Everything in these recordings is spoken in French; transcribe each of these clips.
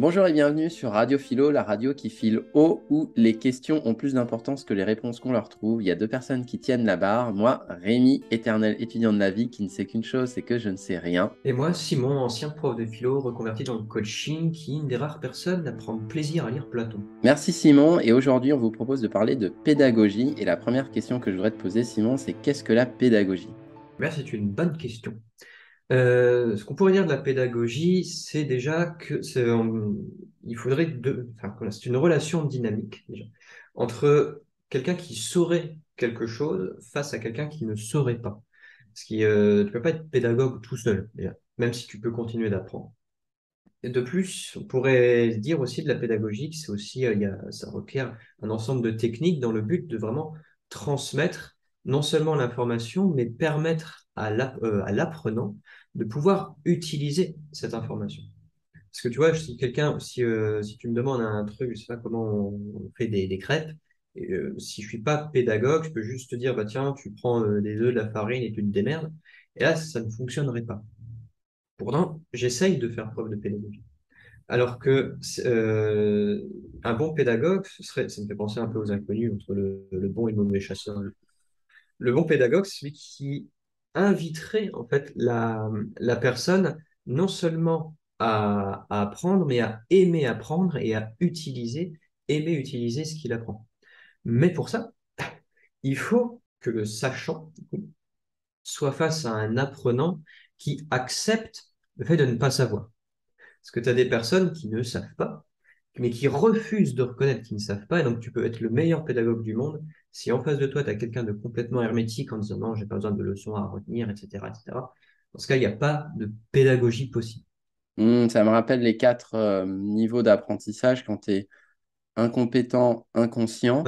Bonjour et bienvenue sur Radio Philo, la radio qui file haut où les questions ont plus d'importance que les réponses qu'on leur trouve. Il y a deux personnes qui tiennent la barre. Moi, Rémi, éternel étudiant de la vie qui ne sait qu'une chose, c'est que je ne sais rien. Et moi, Simon, ancien prof de philo, reconverti dans le coaching, qui est une des rares personnes à prendre plaisir à lire Platon. Merci Simon, et aujourd'hui on vous propose de parler de pédagogie. Et la première question que je voudrais te poser, Simon, c'est qu'est-ce que la pédagogie? C'est une bonne question. Euh, ce qu'on pourrait dire de la pédagogie, c'est déjà que euh, il faudrait deux, enfin, c'est une relation dynamique déjà, entre quelqu'un qui saurait quelque chose face à quelqu'un qui ne saurait pas. Ce qui, euh, tu peux pas être pédagogue tout seul, même si tu peux continuer d'apprendre. Et de plus, on pourrait dire aussi de la pédagogie, c'est aussi, il y a, ça requiert un ensemble de techniques dans le but de vraiment transmettre non seulement l'information, mais permettre à l'apprenant de pouvoir utiliser cette information. Parce que tu vois, si quelqu'un, si, euh, si tu me demandes un truc, je sais pas comment on fait des, crêpes, euh, si je suis pas pédagogue, je peux juste te dire, bah tiens, tu prends euh, des œufs, de la farine et tu te démerdes. Et là, ça ne fonctionnerait pas. Pourtant, j'essaye de faire preuve de pédagogie. Alors que un bon pédagogue, ce serait, ça me fait penser un peu aux inconnus entre le, le bon et le mauvais chasseur. Le bon pédagogue, c'est celui qui inviterait en fait la, personne non seulement à, apprendre, mais à aimer apprendre et à utiliser, aimer utiliser ce qu'il apprend. Mais pour ça, il faut que le sachant soit face à un apprenant qui accepte le fait de ne pas savoir. Parce que tu as des personnes qui ne savent pas, mais qui refusent de reconnaître qu'ils ne savent pas, et donc tu peux être le meilleur pédagogue du monde, si en face de toi, tu as quelqu'un de complètement hermétique en disant non, j'ai pas besoin de leçons à retenir, etc., etc., dans ce cas, il n'y a pas de pédagogie possible. Mmh, ça me rappelle les quatre euh, niveaux d'apprentissage quand tu es incompétent, inconscient.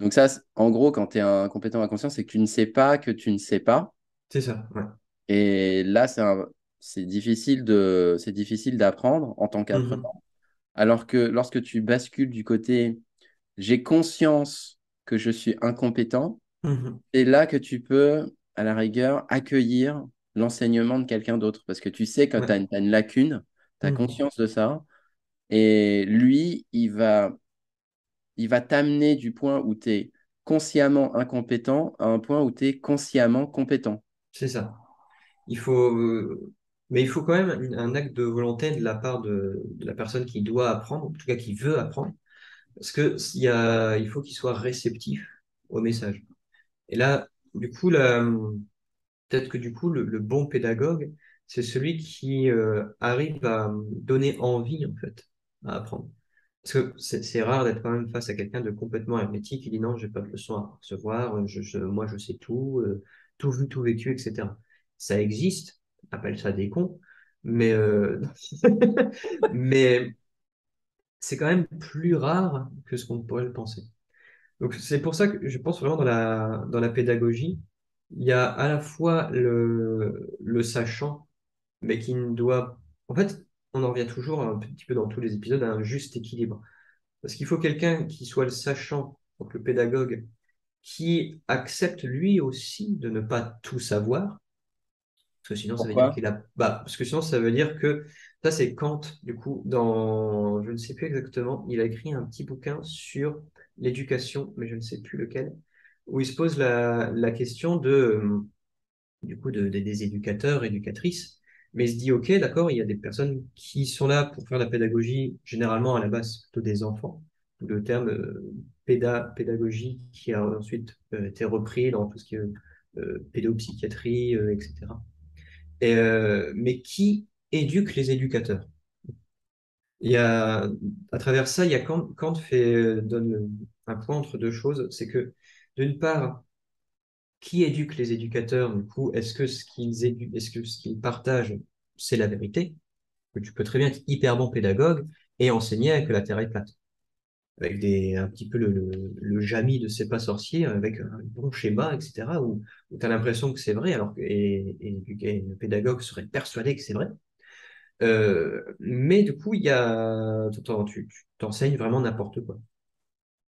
Donc ça, en gros, quand tu es incompétent, inconscient, c'est que tu ne sais pas que tu ne sais pas. C'est ça, ouais. Et là, c'est difficile de, c'est difficile d'apprendre en tant mmh qu'apprenant. Alors que lorsque tu bascules du côté j'ai conscience que je suis incompétent, mmh c'est là que tu peux, à la rigueur, accueillir l'enseignement de quelqu'un d'autre. Parce que tu sais quand tu as, une lacune, tu as mmh conscience de ça. Et lui, il va, il va t'amener du point où tu es consciemment incompétent à un point où tu es consciemment compétent. C'est ça. Il faut, mais il faut quand même un acte de volonté de la part de, de, la personne qui doit apprendre, en tout cas qui veut apprendre, parce que il faut qu'il soit réceptif au message. Et là, du coup, peut-être que du coup, le, bon pédagogue, c'est celui qui euh, arrive à donner envie, en fait, à apprendre. Parce que c'est rare d'être quand même face à quelqu'un de complètement hermétique qui dit non, j'ai pas de leçon à recevoir, je, moi je sais tout, euh, tout vu, tout vécu, etc. Ça existe, appelle ça des cons, mais, euh, mais c'est quand même plus rare que ce qu'on pourrait le penser. Donc c'est pour ça que je pense vraiment dans la, dans la pédagogie, il y a à la fois le, le sachant, mais qui ne doit... En fait, on en revient toujours un petit peu dans tous les épisodes à un juste équilibre. Parce qu'il faut quelqu'un qui soit le sachant, donc le pédagogue, qui accepte lui aussi de ne pas tout savoir. Parce que sinon, ça veut dire qu'il a... Bah, parce que sinon, ça veut dire que ça, c'est Kant, du coup, dans, je ne sais plus exactement, il a écrit un petit bouquin sur l'éducation, mais je ne sais plus lequel, où il se pose la, question de, euh, du coup, de, des éducateurs, éducatrices, mais il se dit, OK, d'accord, il y a des personnes qui sont là pour faire la pédagogie, généralement à la base, plutôt des enfants. Le terme euh, péda, pédagogie qui a ensuite euh, été repris dans tout ce qui est euh, pédopsychiatrie, etc. Et, mais qui éduque les éducateurs. Il y a, à travers ça, il y a Kant, fait, donne un point entre deux choses. C'est que, d'une part, qui éduque les éducateurs, du coup, est-ce que ce qu'ils est-ce qu'ils partagent, c'est la vérité? Que tu peux très bien être hyper bon pédagogue et enseigner que la terre est plate? Avec des, un petit peu le, le, Jamy de C'est pas sorcier, avec un bon schéma, etc., où, tu as l'impression que c'est vrai, alors que, et, et, le pédagogue serait persuadé que c'est vrai. Euh, mais du coup, il y a, tu t'enseignes vraiment n'importe quoi.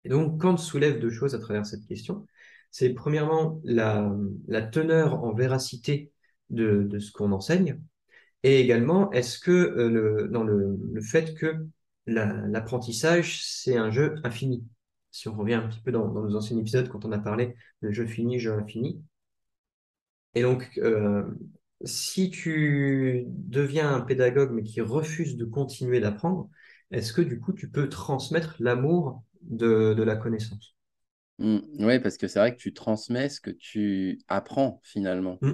Et donc, Kant soulève deux choses à travers cette question. C'est premièrement la, teneur en véracité de, ce qu'on enseigne, Et également, est-ce que euh, le, dans le, fait que l'apprentissage, c'est un jeu infini? Si on revient un petit peu dans, dans, nos anciens épisodes, quand on a parlé de jeu fini, jeu infini. Et donc, euh, si tu deviens un pédagogue mais qui refuse de continuer d'apprendre, est-ce que du coup tu peux transmettre l'amour de, de, la connaissance? Mmh. Oui, parce que c'est vrai que tu transmets ce que tu apprends finalement. Mmh.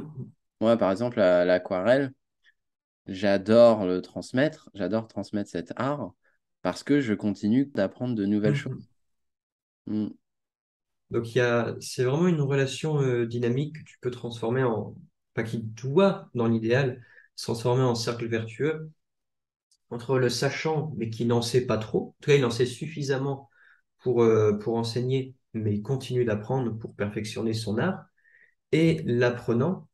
Moi, par exemple, l'aquarelle, j'adore le transmettre, j'adore transmettre cet art parce que je continue d'apprendre de nouvelles mmh. choses. Donc, il y a, c'est vraiment une relation euh, dynamique que tu peux transformer en, enfin, qui doit, dans l'idéal, se transformer en cercle vertueux entre le sachant, mais qui n'en sait pas trop. En tout cas, il en sait suffisamment pour, euh, pour enseigner, mais il continue d'apprendre pour perfectionner son art, et l'apprenant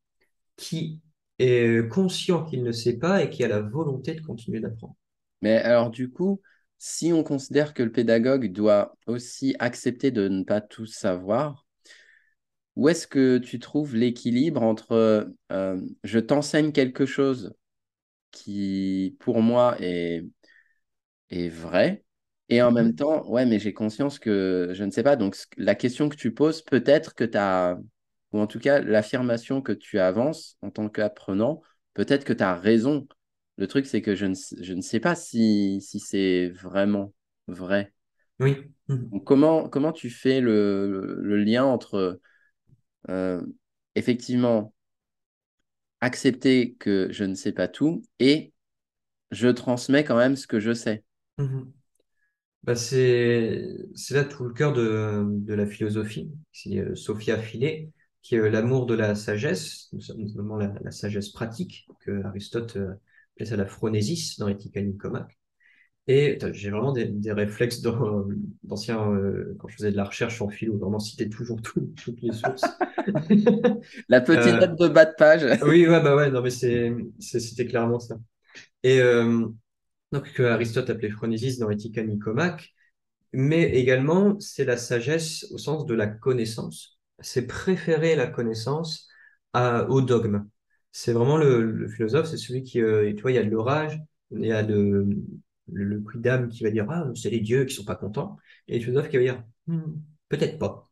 qui est conscient qu'il ne sait pas et qui a la volonté de continuer d'apprendre. Mais alors, du coup, si on considère que le pédagogue doit aussi accepter de ne pas tout savoir, où est-ce que tu trouves l'équilibre entre euh, je t'enseigne quelque chose qui, pour moi, est, est vrai, et en même mhm. temps, ouais, mais j'ai conscience que je ne sais pas. Donc, la question que tu poses, peut-être que tu as, ou en tout cas, l'affirmation que tu avances en tant qu'apprenant, peut-être que tu as raison. Le truc, c'est que je ne, je ne sais pas si, si c'est vraiment vrai. Oui. Mhm. comment, comment tu fais le, le lien entre euh, effectivement accepter que je ne sais pas tout et je transmets quand même ce que je sais. Mhm. Bah c'est là tout le cœur de, de la philosophie. C'est euh, Sophia Philet, qui est euh, l'amour de la sagesse, notamment la, la, sagesse pratique, que Aristote euh, appelait ça la phronésis dans Ethica Nicomaque. Et j'ai vraiment des, des réflexes d'anciens, euh, quand je faisais de la recherche en philo, vraiment citer toujours toutes les sources. la petite euh, note de bas de page. oui, ouais, bah ouais, non, mais c'était clairement ça. Et euh, donc, que Aristote appelait phronésis dans Ethica Nicomaque, mais également, c'est la sagesse au sens de la connaissance. C'est préférer la connaissance à, au dogme. C'est vraiment le, le philosophe, c'est celui qui, euh, tu vois, il y a de l'orage, il y a de le, le d'âme qui va dire ah c'est les dieux qui sont pas contents. Et le philosophe qui va dire hmm, peut-être pas.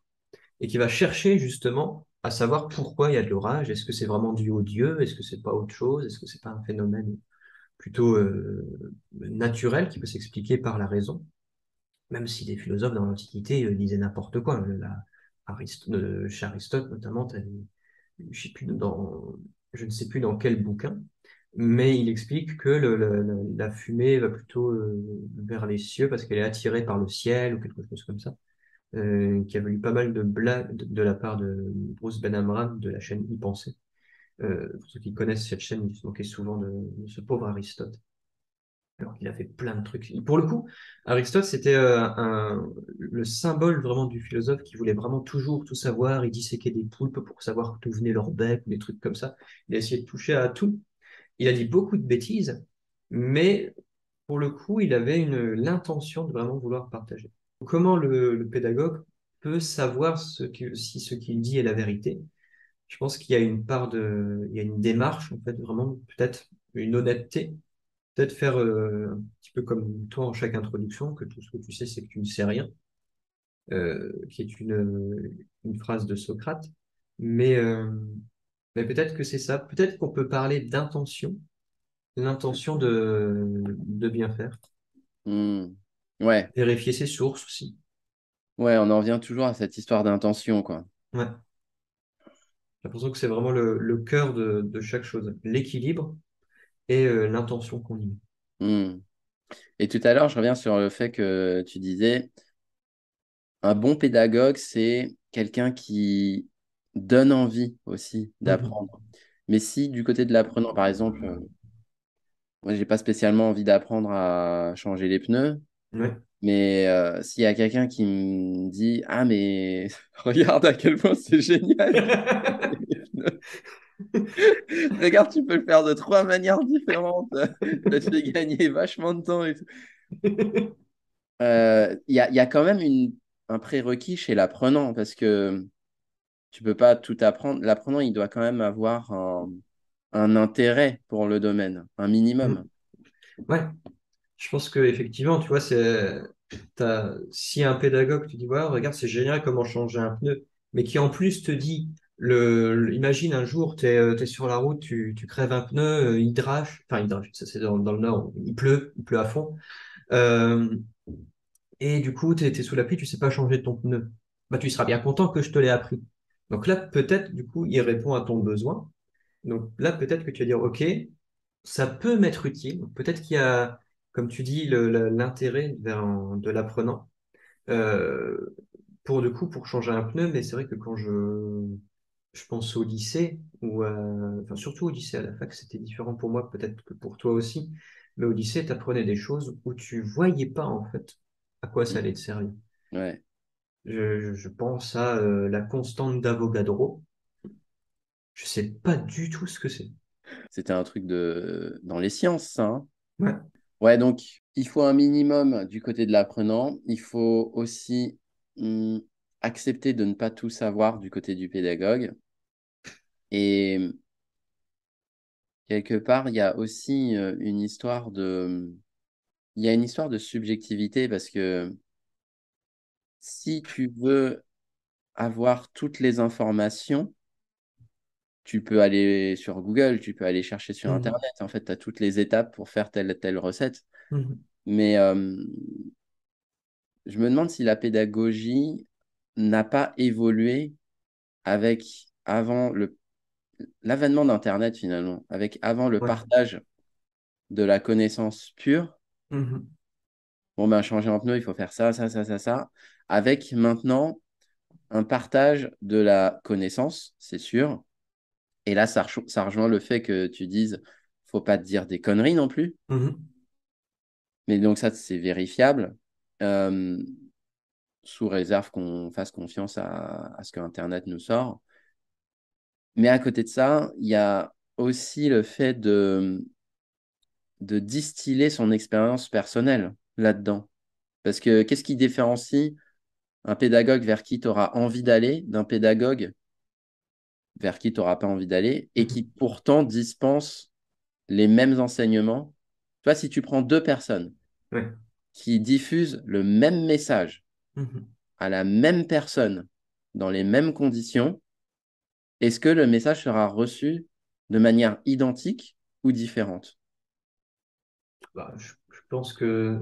Et qui va chercher justement à savoir pourquoi il y a de l'orage. Est-ce que c'est vraiment dû aux dieux? Est-ce que c'est pas autre chose? Est-ce que c'est pas un phénomène plutôt euh, naturel qui peut s'expliquer par la raison? Même si des philosophes dans l'Antiquité euh, disaient n'importe quoi. La, euh, chez Aristote notamment je ne sais plus dans quel bouquin mais il explique que la fumée va plutôt euh, vers les cieux parce qu'elle est attirée par le ciel ou quelque chose comme ça. Euh, qui avait eu pas mal de blagues de, la part de Bruce Ben Amram de la chaîne Y Penser. Euh, pour ceux qui connaissent cette chaîne, ils se moquaient souvent de, ce pauvre Aristote. Alors qu'il a fait plein de trucs. Pour le coup, Aristote, c'était euh, le symbole vraiment du philosophe qui voulait vraiment toujours tout savoir. Il disséquait des poulpes pour savoir d'où venait leur bec, des trucs comme ça. Il a essayé de toucher à tout. Il a dit beaucoup de bêtises, mais pour le coup, il avait l'intention de vraiment vouloir partager. Comment le, pédagogue peut savoir si ce qu'il dit est la vérité? Je pense qu'il y a une part de, il y a une démarche en fait, vraiment peut-être une honnêteté, peut-être faire euh, un petit peu comme toi en chaque introduction, que tout ce que tu sais, c'est que tu ne sais rien, euh, qui est une, une phrase de Socrate, mais euh, mais peut-être que c'est ça. Peut-être qu'on peut parler d'intention, l'intention de, de bien faire. Hmm. Ouais. Vérifier ses sources aussi. Ouais, on en revient toujours à cette histoire d'intention, quoi. Ouais. J'ai l'impression que c'est vraiment le, le cœur de, de, chaque chose. L'équilibre et euh, l'intention qu'on y met. Hmm. Et tout à l'heure, je reviens sur le fait que tu disais, un bon pédagogue, c'est quelqu'un qui donne envie aussi mmh d'apprendre. Mais si du côté de l'apprenant, par exemple, moi, euh, moi, j'ai pas spécialement envie d'apprendre à changer les pneus, mais euh, s'il y a quelqu'un qui me dit Ah, mais regarde à quel point c'est génial! Regarde, tu peux le faire de trois manières différentes. Ça te fait gagner vachement de temps et tout. Euh, il y, a, y, a, quand même une, un prérequis chez l'apprenant parce que tu peux pas tout apprendre. L'apprenant, il doit quand même avoir un, intérêt pour le domaine, un minimum. Ouais, je pense que effectivement, tu vois, c'est si un pédagogue te dit regarde, c'est génial comment changer un pneu, mais qui en plus te dit le, imagine un jour, tu es, es, sur la route, tu, tu crèves un pneu, euh, il drache, enfin il drache, ça c'est dans, dans, le nord, il pleut, il pleut à fond. Euh, et du coup, tu es, sous la pluie, tu sais pas changer ton pneu. Bah, tu seras bien content que je te l'ai appris. Donc là, peut-être, du coup, il répond à ton besoin. Donc là, peut-être que tu vas dire, OK, ça peut m'être utile. Peut-être qu'il y a, comme tu dis, l'intérêt de l'apprenant. Euh, pour du coup, pour changer un pneu, mais c'est vrai que quand je, je pense au lycée, ou enfin, surtout au lycée, à la fac, c'était différent pour moi, peut-être que pour toi aussi, mais au lycée, tu apprenais des choses où tu voyais pas, en fait, à quoi ça allait te servir. Ouais. Je, pense à euh, la constante d'Avogadro. Je sais pas du tout ce que c'est. C'était un truc de dans les sciences, ça. Hein. ouais. Ouais, donc il faut un minimum du côté de l'apprenant. Il faut aussi hmm, accepter de ne pas tout savoir du côté du pédagogue. Et quelque part, il y a aussi euh, une histoire de, il y a une histoire de subjectivité parce que si tu veux avoir toutes les informations, tu peux aller sur Google, tu peux aller chercher sur mmh Internet. En fait, tu as toutes les étapes pour faire telle telle recette. Mmh Mais euh, je me demande si la pédagogie n'a pas évolué avec avant le l'avènement d'Internet finalement, avec avant le partage de la connaissance pure. Mmh bon, ben, changer un pneu, il faut faire ça, ça, ça, ça, ça. Avec maintenant un partage de la connaissance, c'est sûr. Et là, ça, ça, rejoint le fait que tu dises, faut pas te dire des conneries non plus. Mmh Mais donc ça, c'est vérifiable. Euh, sous réserve qu'on fasse confiance à, à ce que Internet nous sort. Mais à côté de ça, il y a aussi le fait de, de distiller son expérience personnelle là-dedans. Parce que qu'est-ce qui différencie un pédagogue vers qui tu auras envie d'aller d'un pédagogue vers qui tu n'auras pas envie d'aller et qui pourtant dispense les mêmes enseignements? Tu vois, si tu prends deux personnes qui diffusent le même message mmh à la même personne dans les mêmes conditions, est-ce que le message sera reçu de manière identique ou différente? Bah, je, pense que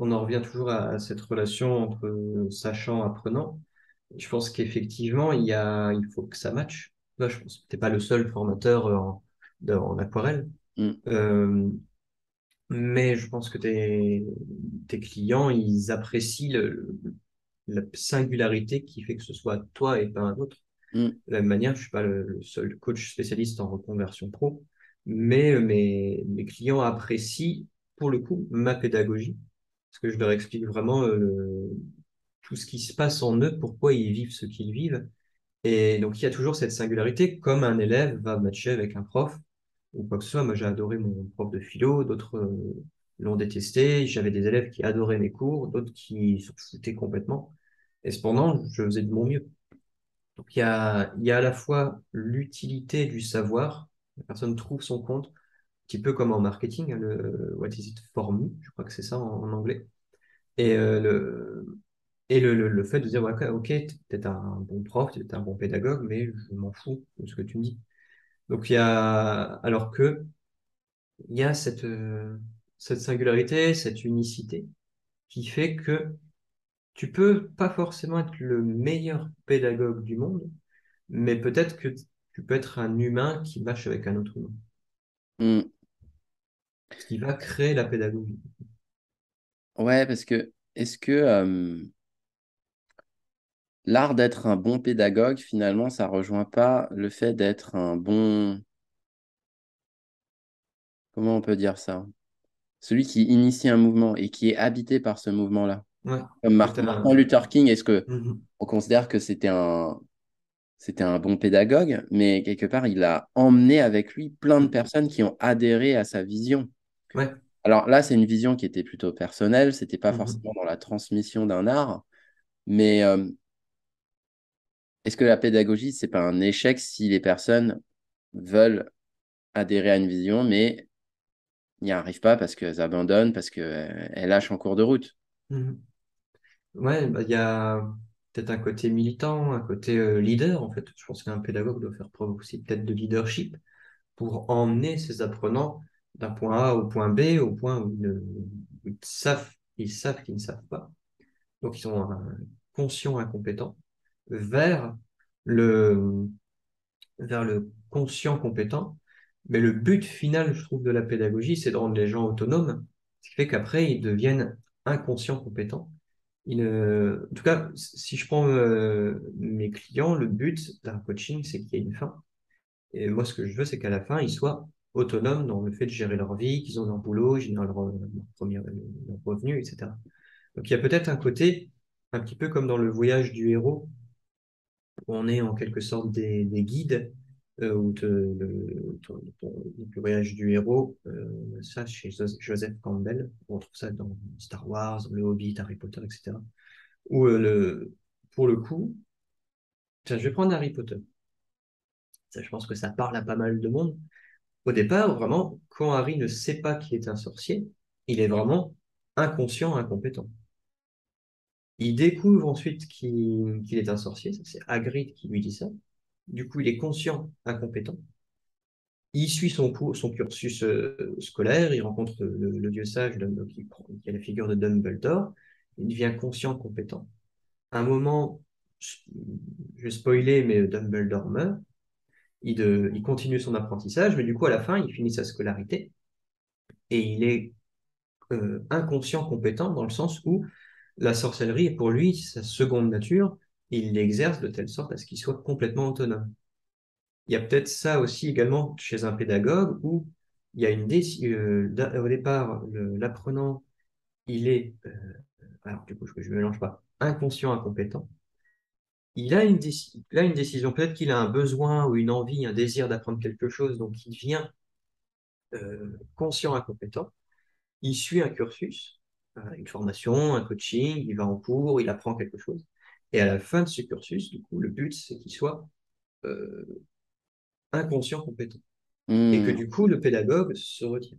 on en revient toujours à, cette relation entre sachant et apprenant. Je pense qu'effectivement, il, y a, il faut que ça matche. Là, je pense que tu n'es pas le seul formateur en, en aquarelle. Mm. Euh, mais je pense que tes, tes clients, ils apprécient le, la singularité qui fait que ce soit toi et pas un autre. Mm. De la même manière, je suis pas le, seul coach spécialiste en reconversion pro, mais euh, mes, mes clients apprécient pour le coup ma pédagogie, parce que je leur explique vraiment euh, tout ce qui se passe en eux, pourquoi ils vivent ce qu'ils vivent. Et donc il y a toujours cette singularité, comme un élève va matcher avec un prof ou quoi que ce soit. Moi j'ai adoré mon prof de philo, d'autres euh, l'ont détesté. J'avais des élèves qui adoraient mes cours, d'autres qui se foutaient complètement. Et cependant, je faisais de mon mieux. Donc, il y a, il y a à la fois l'utilité du savoir, la personne trouve son compte, petit peu comme en marketing, le What is it for me, je crois que c'est ça en, anglais. Et, euh, le, et le, le, fait de dire, ouais, ok, tu es un bon prof, tu es un bon pédagogue, mais je m'en fous de ce que tu me dis. Donc, il y a, alors que, il y a cette, euh, cette singularité, cette unicité qui fait que tu peux pas forcément être le meilleur pédagogue du monde, mais peut-être que tu peux être un humain qui marche avec un autre humain. Hmm. Ce qui va créer la pédagogie. Ouais, parce que est-ce que euh, l'art d'être un bon pédagogue, finalement, ça rejoint pas le fait d'être un bon... Comment on peut dire ça? Celui qui initie un mouvement et qui est habité par ce mouvement-là. Comme Martin, Luther King, est-ce que mhm. on considère que c'était un, c'était un bon pédagogue, mais quelque part, il a emmené avec lui plein de personnes qui ont adhéré à sa vision. Ouais. Alors là, c'est une vision qui était plutôt personnelle, c'était pas mhm. forcément dans la transmission d'un art, mais euh, est-ce que la pédagogie, c'est pas un échec si les personnes veulent adhérer à une vision, mais n'y arrivent pas parce qu'elles abandonnent, parce qu'elles lâchent en cours de route? Mhm. Ouais, bah, il y a peut-être un côté militant, un côté euh, leader, en fait. Je pense qu'un pédagogue doit faire preuve aussi peut-être de leadership pour emmener ses apprenants d'un point A au point B, au point où ils, savent, ils savent qu'ils ne savent pas. Donc, ils sont conscients, incompétents, vers le, vers le conscient compétent. Mais le but final, je trouve, de la pédagogie, c'est de rendre les gens autonomes, ce qui fait qu'après, ils deviennent inconscients compétents. en tout cas, si je prends euh, mes clients, le but d'un coaching, c'est qu'il y ait une fin. Et moi, ce que je veux, c'est qu'à la fin, ils soient autonomes dans le fait de gérer leur vie, qu'ils ont leur boulot, génèrent leur, premier, revenu, etc. Donc, il y a peut-être un côté, un petit peu comme dans le voyage du héros, où on est en quelque sorte des, des guides, euh, ou le, voyage du héros, euh, ça chez Joseph Campbell, on trouve ça dans Star Wars, Le Hobbit, Harry Potter, etc. Où euh, le, pour le coup, je vais prendre Harry Potter. Je pense que ça parle à pas mal de monde. Au départ, vraiment, quand Harry ne sait pas qu'il est un sorcier, il est vraiment inconscient, incompétent. Il découvre ensuite qu'il est un sorcier, c'est Hagrid qui lui dit ça. Du coup, il est conscient, incompétent. Il suit son, son cursus euh, scolaire, il rencontre le, dieu sage qui, qui, a la figure de Dumbledore, il devient conscient, compétent. Un moment, je vais spoiler, mais Dumbledore meurt, il, continue son apprentissage, mais du coup, à la fin, il finit sa scolarité. Et il est euh, inconscient compétent dans le sens où la sorcellerie est pour lui sa seconde nature, il l'exerce de telle sorte à ce qu'il soit complètement autonome. Il y a peut-être ça aussi également chez un pédagogue où il y a une euh, au départ, l'apprenant, il est, euh, alors du coup, je ne mélange pas, inconscient, incompétent, il a une, une décision, peut-être qu'il a un besoin ou une envie, un désir d'apprendre quelque chose, donc il devient euh, conscient, incompétent. Il suit un cursus, euh, une formation, un coaching, il va en cours, il apprend quelque chose. Et à la fin de ce cursus, du coup, le but, c'est qu'il soit euh, inconscient, compétent. Et que hmm. du coup, le pédagogue se retient.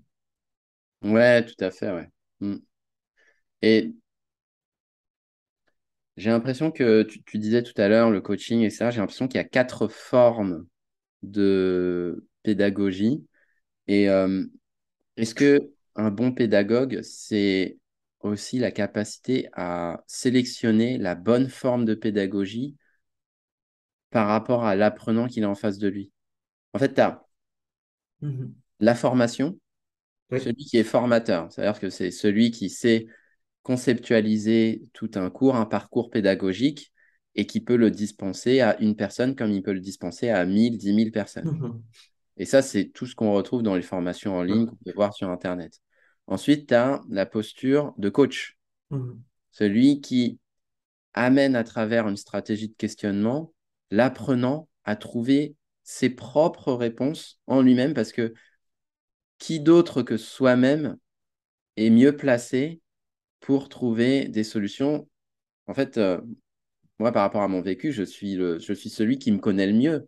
Ouais, tout à fait, ouais. Hmm. Et j'ai l'impression que tu, disais tout à l'heure le coaching, ça. J'ai l'impression qu'il y a quatre formes de pédagogie. Et euh, est-ce que un bon pédagogue, c'est aussi la capacité à sélectionner la bonne forme de pédagogie par rapport à l'apprenant qu'il a en face de lui? En fait, tu as mmh la formation, celui qui est formateur, c'est-à-dire que c'est celui qui sait conceptualiser tout un cours, un parcours pédagogique et qui peut le dispenser à une personne comme il peut le dispenser à 1000, 10 000 personnes. Mmh et ça, c'est tout ce qu'on retrouve dans les formations en ligne qu'on peut voir sur Internet. Ensuite, tu as la posture de coach, mmh celui qui amène à travers une stratégie de questionnement l'apprenant à trouver ses propres réponses en lui-même parce que qui d'autre que soi-même est mieux placé pour trouver des solutions. En fait, euh, moi, par rapport à mon vécu, je suis, le, je suis celui qui me connaît le mieux,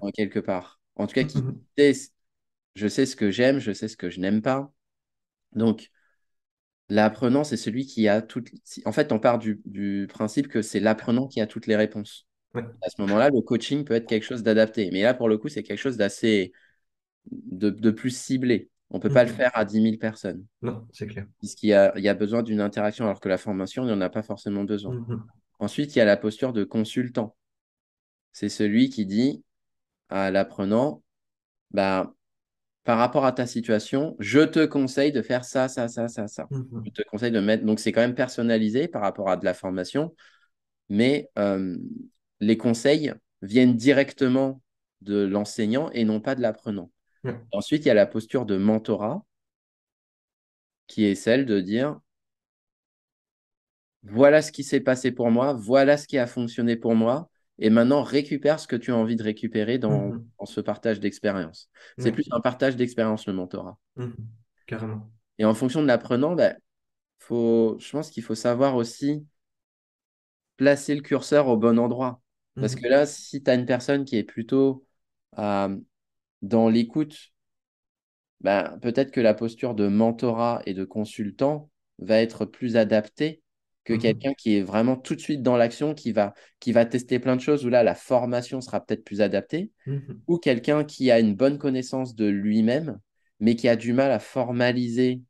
en quelque part. En tout cas, qui mhm. je sais ce que j'aime, je sais ce que je n'aime pas. Donc, l'apprenant, c'est celui qui a toutes. En fait, on part du, du principe que c'est l'apprenant qui a toutes les réponses. À ce moment-là, le coaching peut être quelque chose d'adapté. Mais là, pour le coup, c'est quelque chose d'assez. De, de, plus ciblé. On ne peut pas le mhm. faire à 10 000 personnes. Non, c'est clair. Puisqu'il y a, il y a besoin d'une interaction, alors que la formation, il n'y en a pas forcément besoin. Mhm. Ensuite, il y a la posture de consultant. C'est celui qui dit à l'apprenant, bah, par rapport à ta situation, je te conseille de faire ça, ça, ça, ça, ça. Mhm. Je te conseille de mettre. Donc, c'est quand même personnalisé par rapport à de la formation, mais euh, les conseils viennent directement de l'enseignant et non pas de l'apprenant. Ensuite, il y a la posture de mentorat, qui est celle de dire, voilà ce qui s'est passé pour moi, voilà ce qui a fonctionné pour moi, et maintenant récupère ce que tu as envie de récupérer dans, mhm. ce partage d'expérience. C'est plus un partage d'expérience, le mentorat. Mhm. Carrément. Et en fonction de l'apprenant, bah, faut, je pense qu'il faut savoir aussi placer le curseur au bon endroit. Parce mhm. que là, si tu as une personne qui est plutôt euh, dans l'écoute, ben, peut-être que la posture de mentorat et de consultant va être plus adaptée que Mhm. quelqu'un qui est vraiment tout de suite dans l'action, qui va, qui va tester plein de choses, où là, la formation sera peut-être plus adaptée, Mhm. ou quelqu'un qui a une bonne connaissance de lui-même, mais qui a du mal à formaliser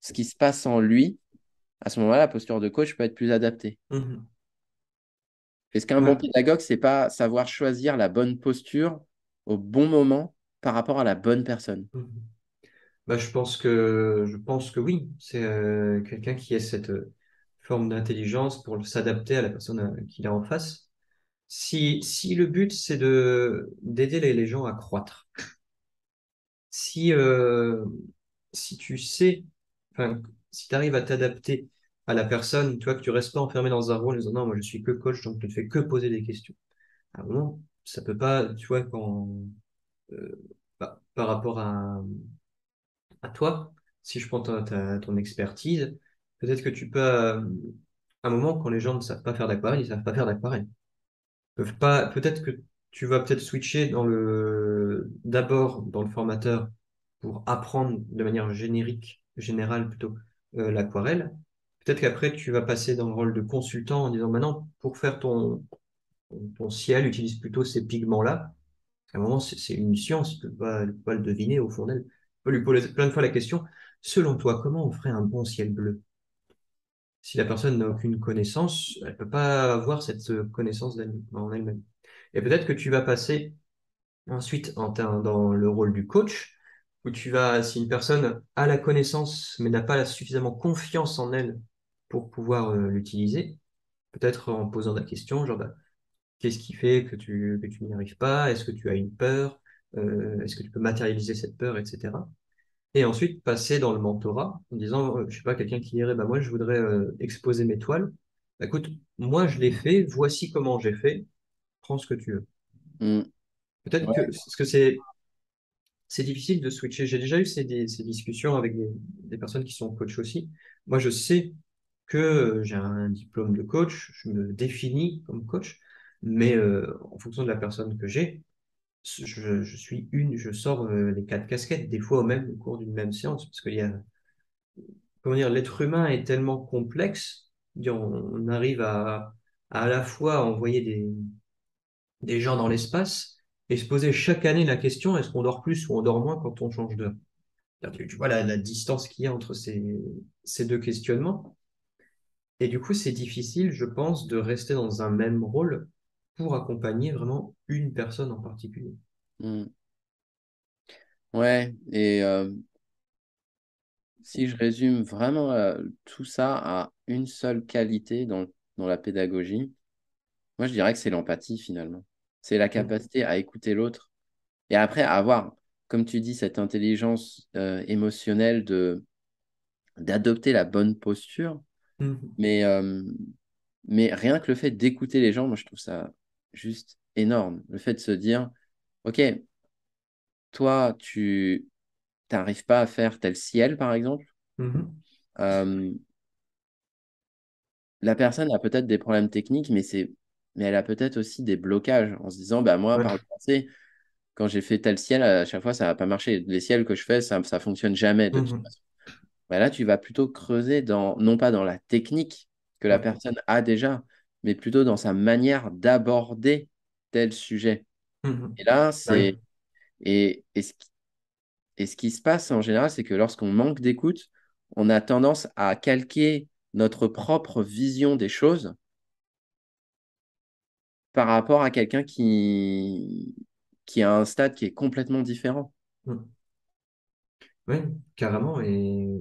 ce qui se passe en lui. À ce moment-là, la posture de coach peut être plus adaptée. Mhm. Est-ce qu'un bon pédagogue, c'est pas savoir choisir la bonne posture au bon moment par rapport à la bonne personne? Mhm. Bah, je pense que, je pense que oui. C'est euh, quelqu'un qui a cette euh, forme d'intelligence pour s'adapter à la personne euh, qu'il a en face. Si, si le but, c'est de, d'aider les, gens à croître, si, si tu sais, si tu arrives à t'adapter à la personne, tu vois, que tu restes pas enfermé dans un rôle en disant non, moi je suis que coach, donc je ne fais que poser des questions. À un moment, ça peut pas, tu vois, quand, bah, par rapport à, toi, si je prends ta, ton expertise, peut-être que tu peux, euh, à un moment, quand les gens ne savent pas faire d'aquarelle, ils savent pas faire d'aquarelle. Peut-être que tu vas peut-être switcher dans le, d'abord dans le formateur pour apprendre de manière générique, générale plutôt, euh, l'aquarelle. Peut-être qu'après, tu vas passer dans le rôle de consultant en disant, maintenant, pour faire ton, ton ciel, utilise plutôt ces pigments-là. À un moment, c'est une science, tu peux pas, tu peux pas le deviner au fond d'elle. Tu peux lui poser plein de fois la question, selon toi, comment on ferait un bon ciel bleu? Si la personne n'a aucune connaissance, elle peut pas avoir cette euh, connaissance en elle-même. Et peut-être que tu vas passer ensuite en dans le rôle du coach, où tu vas, si une personne a la connaissance, mais n'a pas suffisamment confiance en elle pour pouvoir euh, l'utiliser, peut-être en posant la question, genre, bah, Qu'est-ce qui fait que tu, que tu n'y arrives pas? Est-ce que tu as une peur? Euh, est-ce que tu peux matérialiser cette peur, etc. Et ensuite, passer dans le mentorat en disant, euh, je sais pas, quelqu'un qui dirait, bah, moi, je voudrais euh, exposer mes toiles. Bah, écoute, moi, je l'ai fait, voici comment j'ai fait, prends ce que tu veux. Hmm. Peut-être que, parce que c'est, c'est difficile de switcher. J'ai déjà eu ces, discussions avec des, des personnes qui sont coachs aussi. Moi, je sais que j'ai un diplôme de coach, je me définis comme coach, mais euh, en fonction de la personne que j'ai, je, suis une, je sors euh, les quatre casquettes, des fois au même cours d'une même séance, parce qu'il y a, comment dire, l'être humain est tellement complexe, on, arrive à, à la fois envoyer des, des gens dans l'espace et se poser chaque année la question, est-ce qu'on dort plus ou on dort moins quand on change d'heure? Tu, vois la, la distance qu'il y a entre ces, ces deux questionnements. Et du coup, c'est difficile, je pense, de rester dans un même rôle pour accompagner vraiment une personne en particulier. Hmm. Ouais, et euh, si je résume vraiment euh, tout ça à une seule qualité dans, dans la pédagogie, moi je dirais que c'est l'empathie finalement. C'est la capacité à écouter l'autre et après avoir, comme tu dis, cette intelligence euh, émotionnelle de d'adopter la bonne posture. Mhm. Mais, mais rien que le fait d'écouter les gens, moi je trouve ça juste énorme. Le fait de se dire, OK, toi, tu n'arrives pas à faire tel ciel, par exemple. Mhm. Euh, la personne a peut-être des problèmes techniques, mais c'est, mais elle a peut-être aussi des blocages en se disant, bah moi, par le passé, quand j'ai fait tel ciel, à chaque fois, ça n'a pas marché. Les ciels que je fais, ça ne fonctionne jamais de toute Mhm. façon. Bah là, tu vas plutôt creuser dans, non pas dans la technique que la personne a déjà, mais plutôt dans sa manière d'aborder tel sujet. Mhm. Et là, Oui. c'est, et, et ce qui, et ce qui se passe en général, c'est que lorsqu'on manque d'écoute, on a tendance à calquer notre propre vision des choses par rapport à quelqu'un qui, qui a un stade qui est complètement différent. Mhm. Oui, carrément. Et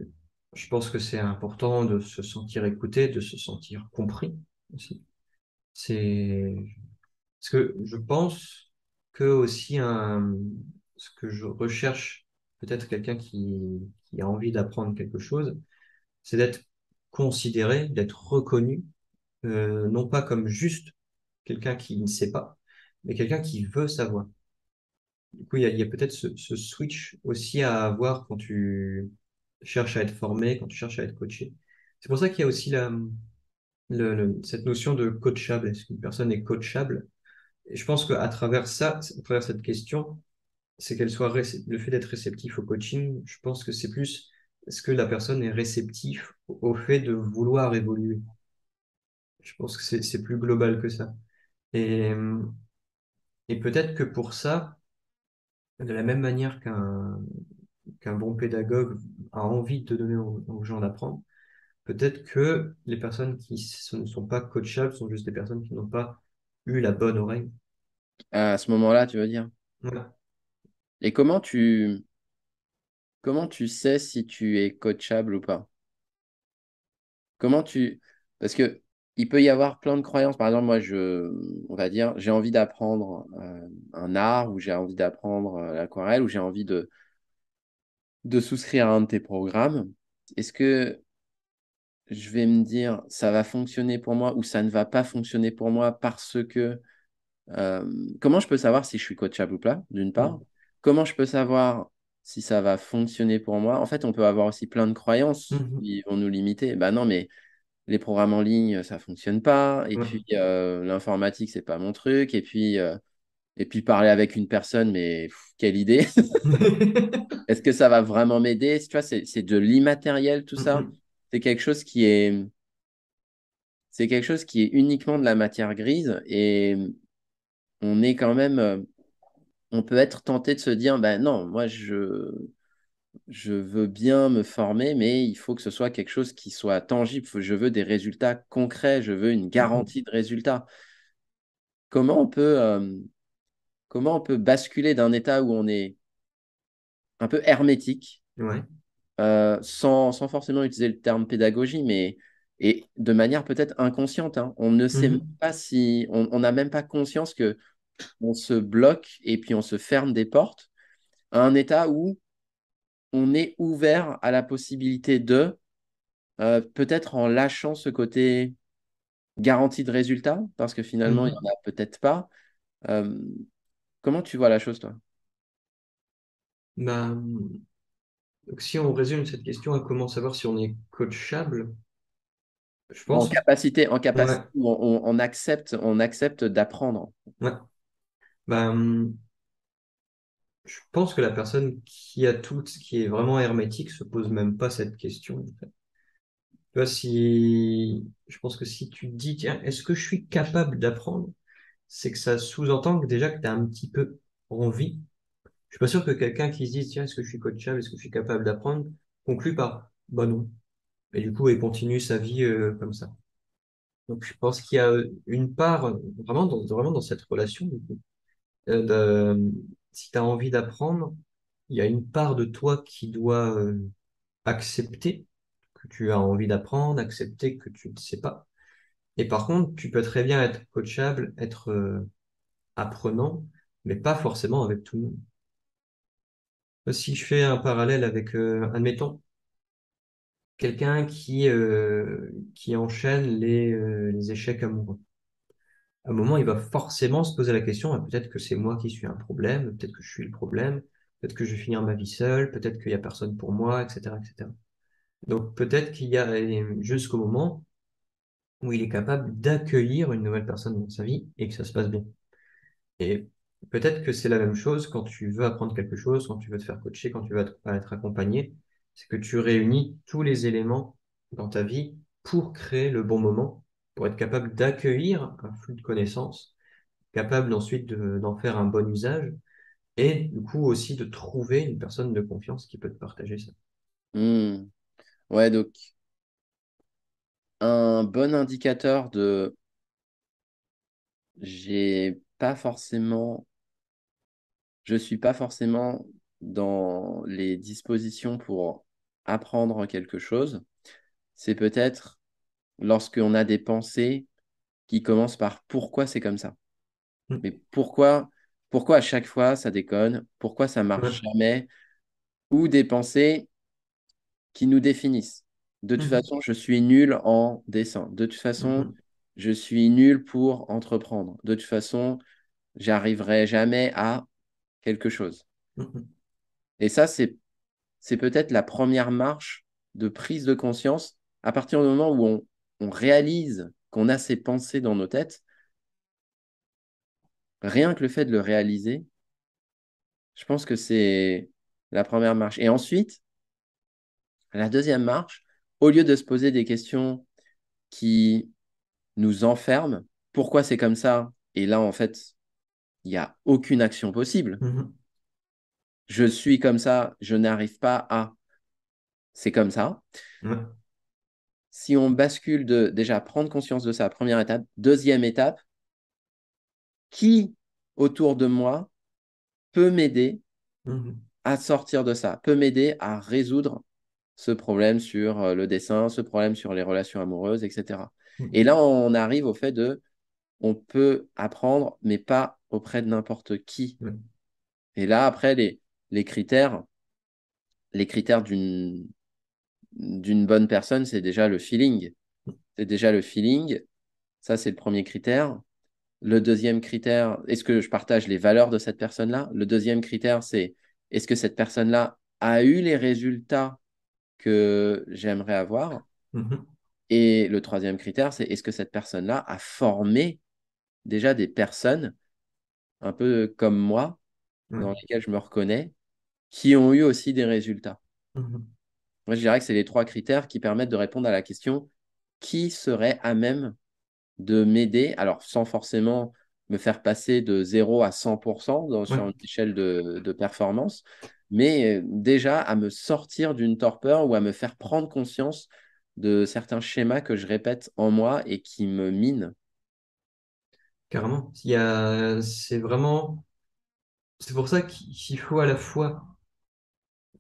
je pense que c'est important de se sentir écouté, de se sentir compris aussi. C'est parce que je pense que aussi un, ce que je recherche, peut-être quelqu'un qui, qui a envie d'apprendre quelque chose, c'est d'être considéré, d'être reconnu, euh, non pas comme juste quelqu'un qui ne sait pas, mais quelqu'un qui veut savoir. Du coup, il y a, peut-être ce, ce switch aussi à avoir quand tu cherches à être formé, quand tu cherches à être coaché. C'est pour ça qu'il y a aussi la, le- le- cette notion de coachable. Est-ce qu'une personne est coachable? Et je pense qu'à travers ça, à travers cette question, c'est qu'elle soit le fait d'être réceptif au coaching, je pense que c'est plus est-ce que la personne est réceptive au fait de vouloir évoluer. Je pense que c'est plus global que ça. Et, et peut-être que pour ça, de la même manière qu'un qu'un bon pédagogue a envie de donner aux, gens d'apprendre, peut-être que les personnes qui ne sont pas coachables sont juste des personnes qui n'ont pas eu la bonne oreille. À ce moment-là, tu veux dire? Voilà. Et comment tu, comment tu sais si tu es coachable ou pas? Comment tu... Parce que il peut y avoir plein de croyances. Par exemple, moi, je, on va dire, j'ai envie d'apprendre euh, un art, ou j'ai envie d'apprendre euh, l'aquarelle, ou j'ai envie de, de souscrire à un de tes programmes. Est-ce que je vais me dire, ça va fonctionner pour moi ou ça ne va pas fonctionner pour moi parce que... Euh, comment je peux savoir si je suis coachable ou pas, d'une part? Comment je peux savoir si ça va fonctionner pour moi? En fait, on peut avoir aussi plein de croyances mhm. qui vont nous limiter. Ben non, mais les programmes en ligne, ça fonctionne pas. Et puis, euh, l'informatique, c'est pas mon truc. Et puis, euh, et puis, parler avec une personne, mais quelle idée Est-ce que ça va vraiment m'aider? Tu vois, c'est de l'immatériel, tout ça. C'est quelque chose qui est... C'est quelque chose qui est uniquement de la matière grise. Et on est quand même euh, on peut être tenté de se dire, ben non, moi je, je veux bien me former, mais il faut que ce soit quelque chose qui soit tangible. Je veux des résultats concrets, je veux une mhm. garantie de résultats. Comment on peut, euh, comment on peut basculer d'un état où on est un peu hermétique, euh, sans, forcément utiliser le terme pédagogie, mais et de manière peut-être inconsciente. Hein. On ne sait mhm. pas si, on n'a même pas conscience que on se bloque et puis on se ferme des portes à un état où on est ouvert à la possibilité de, euh, peut-être en lâchant ce côté garantie de résultat, parce que finalement, il n'y mhm. en a peut-être pas. Euh, comment tu vois la chose, toi? Ben, Si on résume cette question à comment savoir si on est coachable, je pense... En capacité, en capacité on, accepte, on accepte d'apprendre. Ben, je pense que la personne qui a tout, qui est vraiment hermétique, se pose même pas cette question. Tu vois, si, je pense que si tu dis, tiens, est-ce que je suis capable d'apprendre, c'est que ça sous-entend que déjà que tu as un petit peu envie. Je suis pas sûr que quelqu'un qui se dise, tiens, est-ce que je suis coachable, est-ce que je suis capable d'apprendre, conclut par, bah non. Et du coup, il continue sa vie euh, comme ça. Donc, je pense qu'il y a une part vraiment dans, vraiment dans cette relation, du coup, euh, si tu as envie d'apprendre, il y a une part de toi qui doit euh, accepter que tu as envie d'apprendre, accepter que tu ne sais pas. Et par contre, tu peux très bien être coachable, être euh, apprenant, mais pas forcément avec tout le monde. Si je fais un parallèle avec, admettons, quelqu'un qui, qui enchaîne les, les échecs amoureux à un moment, il va forcément se poser la question, ah, peut-être que c'est moi qui suis un problème, peut-être que je suis le problème, peut-être que je vais finir ma vie seule, peut-être qu'il n'y a personne pour moi, etc., etc. Donc peut-être qu'il y a jusqu'au moment où il est capable d'accueillir une nouvelle personne dans sa vie et que ça se passe bien. Et peut-être que c'est la même chose quand tu veux apprendre quelque chose, quand tu veux te faire coacher, quand tu veux être accompagné, c'est que tu réunis tous les éléments dans ta vie pour créer le bon moment pour être capable d'accueillir un flux de connaissances, capable ensuite d'en faire un bon usage, et du coup aussi de trouver une personne de confiance qui peut te partager ça. Hmm. Ouais, donc un bon indicateur de j'ai pas forcément je suis pas forcément dans les dispositions pour apprendre quelque chose, c'est peut-être lorsqu'on a des pensées qui commencent par pourquoi c'est comme ça. Hmm. Mais pourquoi, pourquoi à chaque fois ça déconne? Pourquoi ça marche jamais? Ou des pensées qui nous définissent. De toute hmm. façon, je suis nul en dessin. De toute façon, hmm. Je suis nul pour entreprendre. De toute façon, j'arriverai jamais à quelque chose. Et ça, c'est, c'est peut-être la première marche de prise de conscience à partir du moment où on, on réalise qu'on a ces pensées dans nos têtes, rien que le fait de le réaliser, Je pense que c'est la première marche. Et ensuite, la deuxième marche, au lieu de se poser des questions qui nous enferment, pourquoi c'est comme ça? Et là, en fait, il n'y a aucune action possible. Mhm. Je suis comme ça, je n'arrive pas à. C'est comme ça. Si on bascule de déjà prendre conscience de ça, première étape. Deuxième étape, qui autour de moi peut m'aider Mhm. à sortir de ça, peut m'aider à résoudre ce problème sur euh, le dessin, ce problème sur les relations amoureuses, etc. Et là, on arrive au fait de, on peut apprendre, mais pas auprès de n'importe qui. Ouais. Et là, après, les, les critères, les critères d'une d'une bonne personne, c'est déjà le feeling. C'est déjà le feeling. Ça, c'est le premier critère. Le deuxième critère, est-ce que je partage les valeurs de cette personne-là? Le deuxième critère, c'est est-ce que cette personne-là a eu les résultats que j'aimerais avoir? Mhm. Et le troisième critère, c'est est-ce que cette personne-là a formé déjà des personnes un peu comme moi, dans lesquelles je me reconnais, qui ont eu aussi des résultats? Mhm. Moi, je dirais que c'est les trois critères qui permettent de répondre à la question qui serait à même de m'aider, alors sans forcément me faire passer de 0 à 100% dans, sur une échelle de, de performance, mais euh, déjà à me sortir d'une torpeur ou à me faire prendre conscience de certains schémas que je répète en moi et qui me minent. Carrément. A, c'est vraiment, c'est pour ça qu'il faut à la fois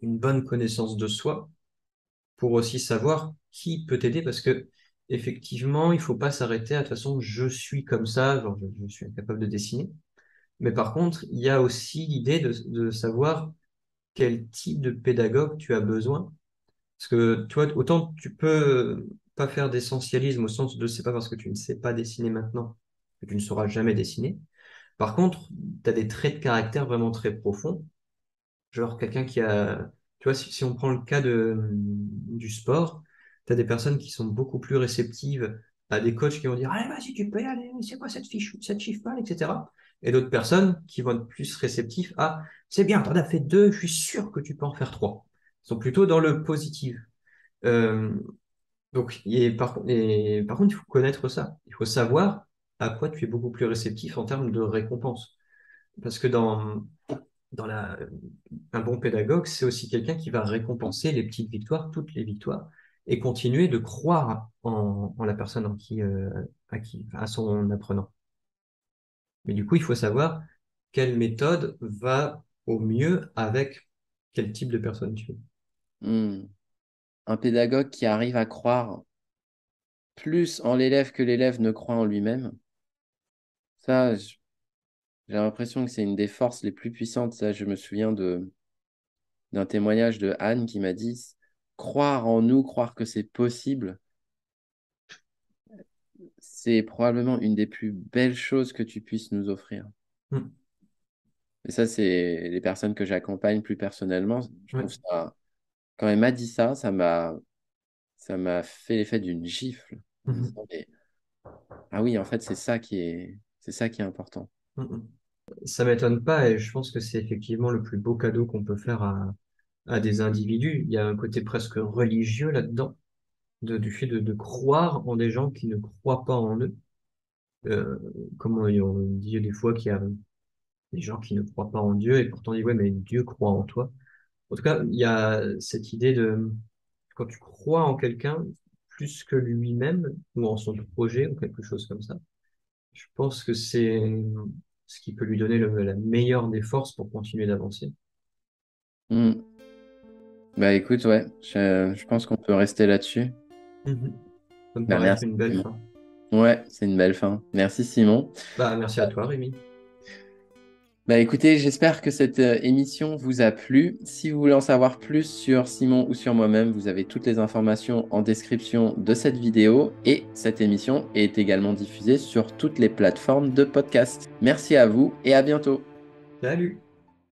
une bonne connaissance de soi pour aussi savoir qui peut t'aider parce que effectivement, il faut pas s'arrêter à de toute façon, je suis comme ça, genre je, suis incapable de dessiner. Mais par contre, il y a aussi l'idée de savoir quel type de pédagogue tu as besoin. Parce que toi, autant tu peux pas faire d'essentialisme au sens de c'est pas parce que tu ne sais pas dessiner maintenant que tu ne sauras jamais dessiner. Par contre, tu as des traits de caractère vraiment très profonds. Genre quelqu'un qui a, tu vois, si, on prend le cas de, du sport, tu as des personnes qui sont beaucoup plus réceptives à des coachs qui vont dire, allez, vas-y, tu peux y aller, c'est quoi cette fiche, cette chiffre pâle, etc. Et d'autres personnes qui vont être plus réceptifs à, c'est bien, t'en as fait deux, je suis sûr que tu peux en faire trois. Sont plutôt dans le positif. Euh, donc, et par, par contre, il faut connaître ça. Il faut savoir à quoi tu es beaucoup plus réceptif en termes de récompense. Parce que dans, dans la, un bon pédagogue, c'est aussi quelqu'un qui va récompenser les petites victoires, toutes les victoires, et continuer de croire en, en la personne en qui, euh, à qui, à son apprenant. Mais du coup, il faut savoir quelle méthode va au mieux avec quel type de personne tu es. Hmm. Un pédagogue qui arrive à croire plus en l'élève que l'élève ne croit en lui-même, ça, j'ai l'impression que c'est une des forces les plus puissantes. Ça, je me souviens de d'un témoignage de Anne qui m'a dit croire en nous, croire que c'est possible, c'est probablement une des plus belles choses que tu puisses nous offrir. Hmm. Et ça, c'est les personnes que j'accompagne plus personnellement. Je Ouais. trouve ça, quand elle m'a dit ça, ça m'a ça m'a fait l'effet d'une gifle. mais, ah oui, en fait, c'est ça qui est, c'est ça qui est important. Mhm. Ça m'étonne pas et je pense que c'est effectivement le plus beau cadeau qu'on peut faire à, à des individus. Il y a un côté presque religieux là-dedans, de, du fait de, de croire en des gens qui ne croient pas en eux. Euh, comme on, on dit des fois qu'il y a des gens qui ne croient pas en Dieu et pourtant on dit ouais mais Dieu croit en toi. En tout cas, il y a cette idée de quand tu crois en quelqu'un plus que lui-même ou en son projet ou quelque chose comme ça, je pense que c'est ce qui peut lui donner le- la meilleure des forces pour continuer d'avancer. Hmm. Bah écoute, ouais, je, je pense qu'on peut rester là-dessus. Bah, merci. une belle fin. Ouais, c'est une belle fin. Merci Simon. Bah, merci à toi, Rémi. Bah écoutez, j'espère que cette euh, émission vous a plu. Si vous voulez en savoir plus sur Simon ou sur moi-même, vous avez toutes les informations en description de cette vidéo et cette émission est également diffusée sur toutes les plateformes de podcast. Merci à vous et à bientôt. Salut!